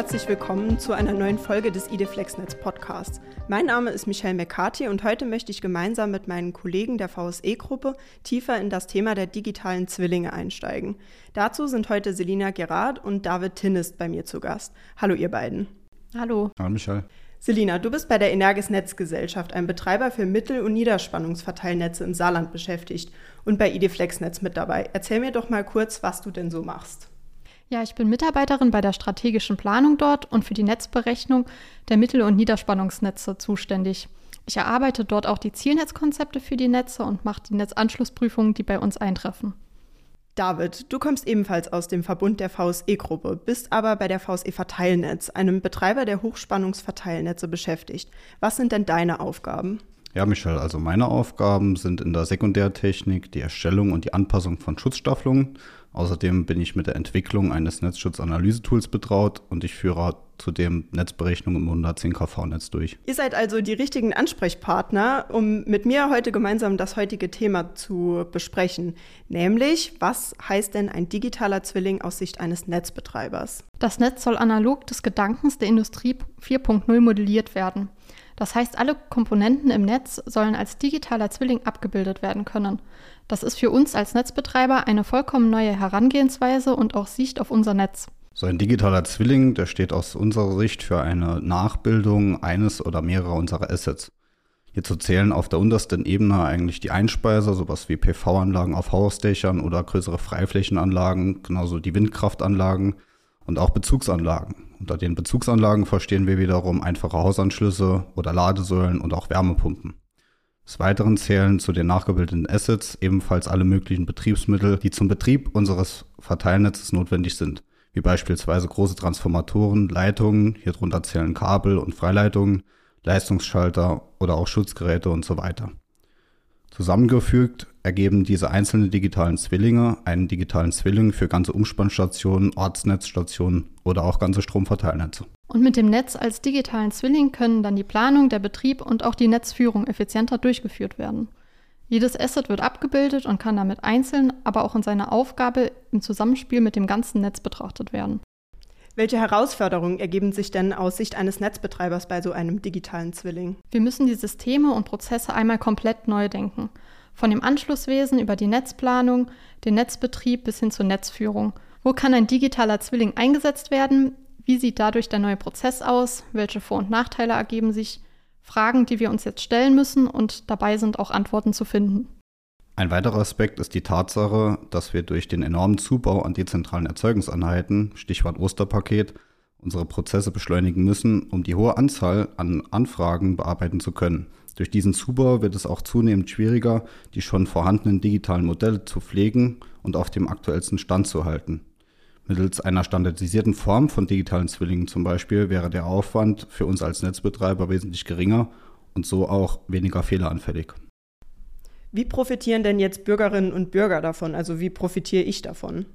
herzlich willkommen zu einer neuen Folge des IDFlexNetz Podcasts. Mein Name ist Michelle McCarthy und heute möchte ich gemeinsam mit meinen Kollegen der VSE-Gruppe tiefer in das Thema der digitalen Zwillinge einsteigen. Dazu sind heute Selina Gerard und David Tinnist bei mir zu Gast. Hallo ihr beiden. Hallo. Hallo Michelle. Selina, du bist bei der Energis Netzgesellschaft, einem Betreiber für Mittel- und Niederspannungsverteilnetze im Saarland beschäftigt und bei IDFlexNetz mit dabei. Erzähl mir doch mal kurz, was du denn so machst. Ja, ich bin Mitarbeiterin bei der strategischen Planung dort und für die Netzberechnung der Mittel- und Niederspannungsnetze zuständig. Ich erarbeite dort auch die Zielnetzkonzepte für die Netze und mache die Netzanschlussprüfungen, die bei uns eintreffen. David, du kommst ebenfalls aus dem Verbund der VSE-Gruppe, bist aber bei der VSE Verteilnetz, einem Betreiber der Hochspannungsverteilnetze, beschäftigt. Was sind denn deine Aufgaben? Ja, Michel, also meine Aufgaben sind in der Sekundärtechnik die Erstellung und die Anpassung von Schutzstaffelungen Außerdem bin ich mit der Entwicklung eines Netzschutzanalysetools betraut und ich führe zudem Netzberechnungen im 110 kV-Netz durch. Ihr seid also die richtigen Ansprechpartner, um mit mir heute gemeinsam das heutige Thema zu besprechen. Nämlich, was heißt denn ein digitaler Zwilling aus Sicht eines Netzbetreibers? Das Netz soll analog des Gedankens der Industrie 4.0 modelliert werden. Das heißt, alle Komponenten im Netz sollen als digitaler Zwilling abgebildet werden können. Das ist für uns als Netzbetreiber eine vollkommen neue Herangehensweise und auch Sicht auf unser Netz. So ein digitaler Zwilling, der steht aus unserer Sicht für eine Nachbildung eines oder mehrerer unserer Assets. Hierzu zählen auf der untersten Ebene eigentlich die Einspeiser, sowas wie PV-Anlagen auf Hausdächern oder größere Freiflächenanlagen, genauso die Windkraftanlagen und auch Bezugsanlagen. Unter den Bezugsanlagen verstehen wir wiederum einfache Hausanschlüsse oder Ladesäulen und auch Wärmepumpen. Des Weiteren zählen zu den nachgebildeten Assets ebenfalls alle möglichen Betriebsmittel, die zum Betrieb unseres Verteilnetzes notwendig sind, wie beispielsweise große Transformatoren, Leitungen, hierunter zählen Kabel und Freileitungen, Leistungsschalter oder auch Schutzgeräte und so weiter. Zusammengefügt ergeben diese einzelnen digitalen Zwillinge einen digitalen Zwilling für ganze Umspannstationen, Ortsnetzstationen oder auch ganze Stromverteilnetze. Und mit dem Netz als digitalen Zwilling können dann die Planung, der Betrieb und auch die Netzführung effizienter durchgeführt werden. Jedes Asset wird abgebildet und kann damit einzeln, aber auch in seiner Aufgabe im Zusammenspiel mit dem ganzen Netz betrachtet werden. Welche Herausforderungen ergeben sich denn aus Sicht eines Netzbetreibers bei so einem digitalen Zwilling? Wir müssen die Systeme und Prozesse einmal komplett neu denken. Von dem Anschlusswesen über die Netzplanung, den Netzbetrieb bis hin zur Netzführung. Wo kann ein digitaler Zwilling eingesetzt werden? Wie sieht dadurch der neue Prozess aus? Welche Vor- und Nachteile ergeben sich? Fragen, die wir uns jetzt stellen müssen und dabei sind auch Antworten zu finden. Ein weiterer Aspekt ist die Tatsache, dass wir durch den enormen Zubau an dezentralen Erzeugungseinheiten, Stichwort Osterpaket, unsere Prozesse beschleunigen müssen, um die hohe Anzahl an Anfragen bearbeiten zu können. Durch diesen Zubau wird es auch zunehmend schwieriger, die schon vorhandenen digitalen Modelle zu pflegen und auf dem aktuellsten Stand zu halten. Mittels einer standardisierten Form von digitalen Zwillingen zum Beispiel wäre der Aufwand für uns als Netzbetreiber wesentlich geringer und so auch weniger fehleranfällig. Wie profitieren denn jetzt Bürgerinnen und Bürger davon? Also wie profitiere ich davon?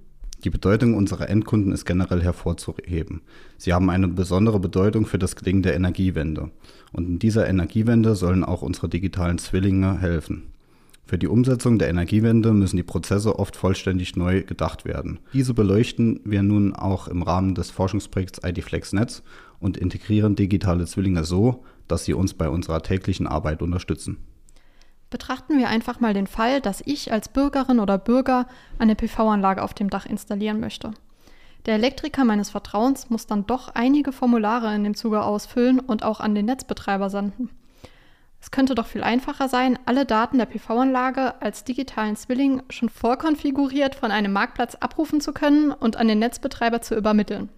Die Bedeutung unserer Endkunden ist generell hervorzuheben. Sie haben eine besondere Bedeutung für das Gelingen der Energiewende. Und in dieser Energiewende sollen auch unsere digitalen Zwillinge helfen. Für die Umsetzung der Energiewende müssen die Prozesse oft vollständig neu gedacht werden. Diese beleuchten wir nun auch im Rahmen des Forschungsprojekts IDFlexNetz und integrieren digitale Zwillinge so, dass sie uns bei unserer täglichen Arbeit unterstützen. Betrachten wir einfach mal den Fall, dass ich als Bürgerin oder Bürger eine PV-Anlage auf dem Dach installieren möchte. Der Elektriker meines Vertrauens muss dann doch einige Formulare in dem Zuge ausfüllen und auch an den Netzbetreiber senden. Es könnte doch viel einfacher sein, alle Daten der PV-Anlage als digitalen Zwilling schon vorkonfiguriert von einem Marktplatz abrufen zu können und an den Netzbetreiber zu übermitteln.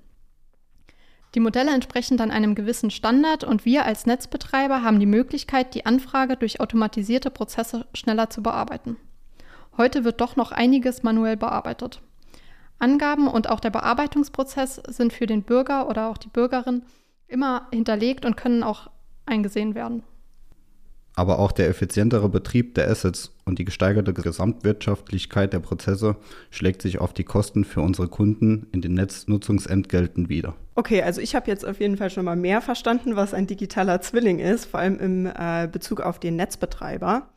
Die Modelle entsprechen dann einem gewissen Standard und wir als Netzbetreiber haben die Möglichkeit, die Anfrage durch automatisierte Prozesse schneller zu bearbeiten. Heute wird doch noch einiges manuell bearbeitet. Angaben und auch der Bearbeitungsprozess sind für den Bürger oder auch die Bürgerin immer hinterlegt und können auch eingesehen werden aber auch der effizientere Betrieb der Assets und die gesteigerte Gesamtwirtschaftlichkeit der Prozesse schlägt sich auf die Kosten für unsere Kunden in den Netznutzungsentgelten wieder. Okay, also ich habe jetzt auf jeden Fall schon mal mehr verstanden, was ein digitaler Zwilling ist, vor allem im äh, Bezug auf den Netzbetreiber.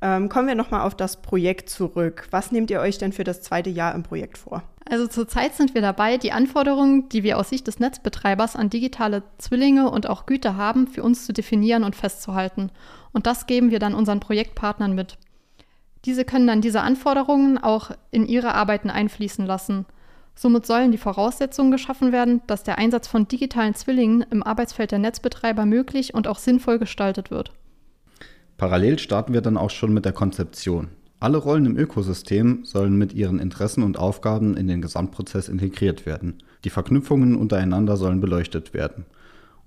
Ähm, kommen wir nochmal auf das Projekt zurück. Was nehmt ihr euch denn für das zweite Jahr im Projekt vor? Also zurzeit sind wir dabei, die Anforderungen, die wir aus Sicht des Netzbetreibers an digitale Zwillinge und auch Güter haben, für uns zu definieren und festzuhalten. Und das geben wir dann unseren Projektpartnern mit. Diese können dann diese Anforderungen auch in ihre Arbeiten einfließen lassen. Somit sollen die Voraussetzungen geschaffen werden, dass der Einsatz von digitalen Zwillingen im Arbeitsfeld der Netzbetreiber möglich und auch sinnvoll gestaltet wird. Parallel starten wir dann auch schon mit der Konzeption. Alle Rollen im Ökosystem sollen mit ihren Interessen und Aufgaben in den Gesamtprozess integriert werden. Die Verknüpfungen untereinander sollen beleuchtet werden.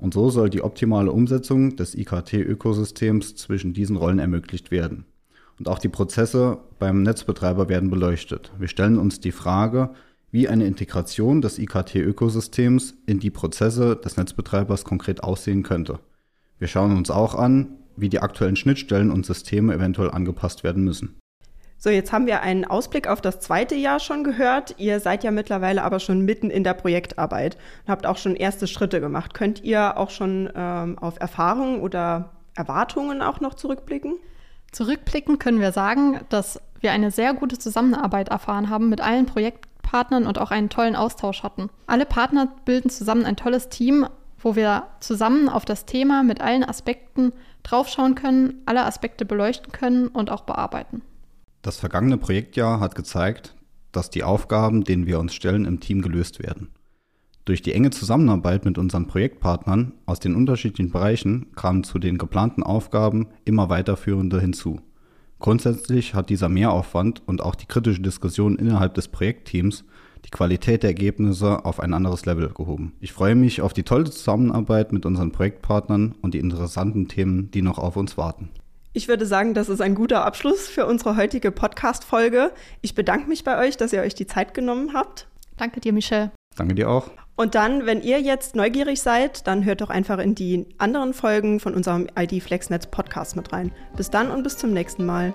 Und so soll die optimale Umsetzung des IKT-Ökosystems zwischen diesen Rollen ermöglicht werden. Und auch die Prozesse beim Netzbetreiber werden beleuchtet. Wir stellen uns die Frage, wie eine Integration des IKT-Ökosystems in die Prozesse des Netzbetreibers konkret aussehen könnte. Wir schauen uns auch an, wie die aktuellen Schnittstellen und Systeme eventuell angepasst werden müssen. So, jetzt haben wir einen Ausblick auf das zweite Jahr schon gehört. Ihr seid ja mittlerweile aber schon mitten in der Projektarbeit und habt auch schon erste Schritte gemacht. Könnt ihr auch schon ähm, auf Erfahrungen oder Erwartungen auch noch zurückblicken? Zurückblicken können wir sagen, dass wir eine sehr gute Zusammenarbeit erfahren haben mit allen Projektpartnern und auch einen tollen Austausch hatten. Alle Partner bilden zusammen ein tolles Team, wo wir zusammen auf das Thema mit allen Aspekten draufschauen können, alle Aspekte beleuchten können und auch bearbeiten. Das vergangene Projektjahr hat gezeigt, dass die Aufgaben, denen wir uns stellen, im Team gelöst werden. Durch die enge Zusammenarbeit mit unseren Projektpartnern aus den unterschiedlichen Bereichen kamen zu den geplanten Aufgaben immer weiterführende hinzu. Grundsätzlich hat dieser Mehraufwand und auch die kritische Diskussion innerhalb des Projektteams die Qualität der Ergebnisse auf ein anderes Level gehoben. Ich freue mich auf die tolle Zusammenarbeit mit unseren Projektpartnern und die interessanten Themen, die noch auf uns warten. Ich würde sagen, das ist ein guter Abschluss für unsere heutige Podcast-Folge. Ich bedanke mich bei euch, dass ihr euch die Zeit genommen habt. Danke dir, Michelle. Danke dir auch. Und dann, wenn ihr jetzt neugierig seid, dann hört doch einfach in die anderen Folgen von unserem ID FlexNetz Podcast mit rein. Bis dann und bis zum nächsten Mal.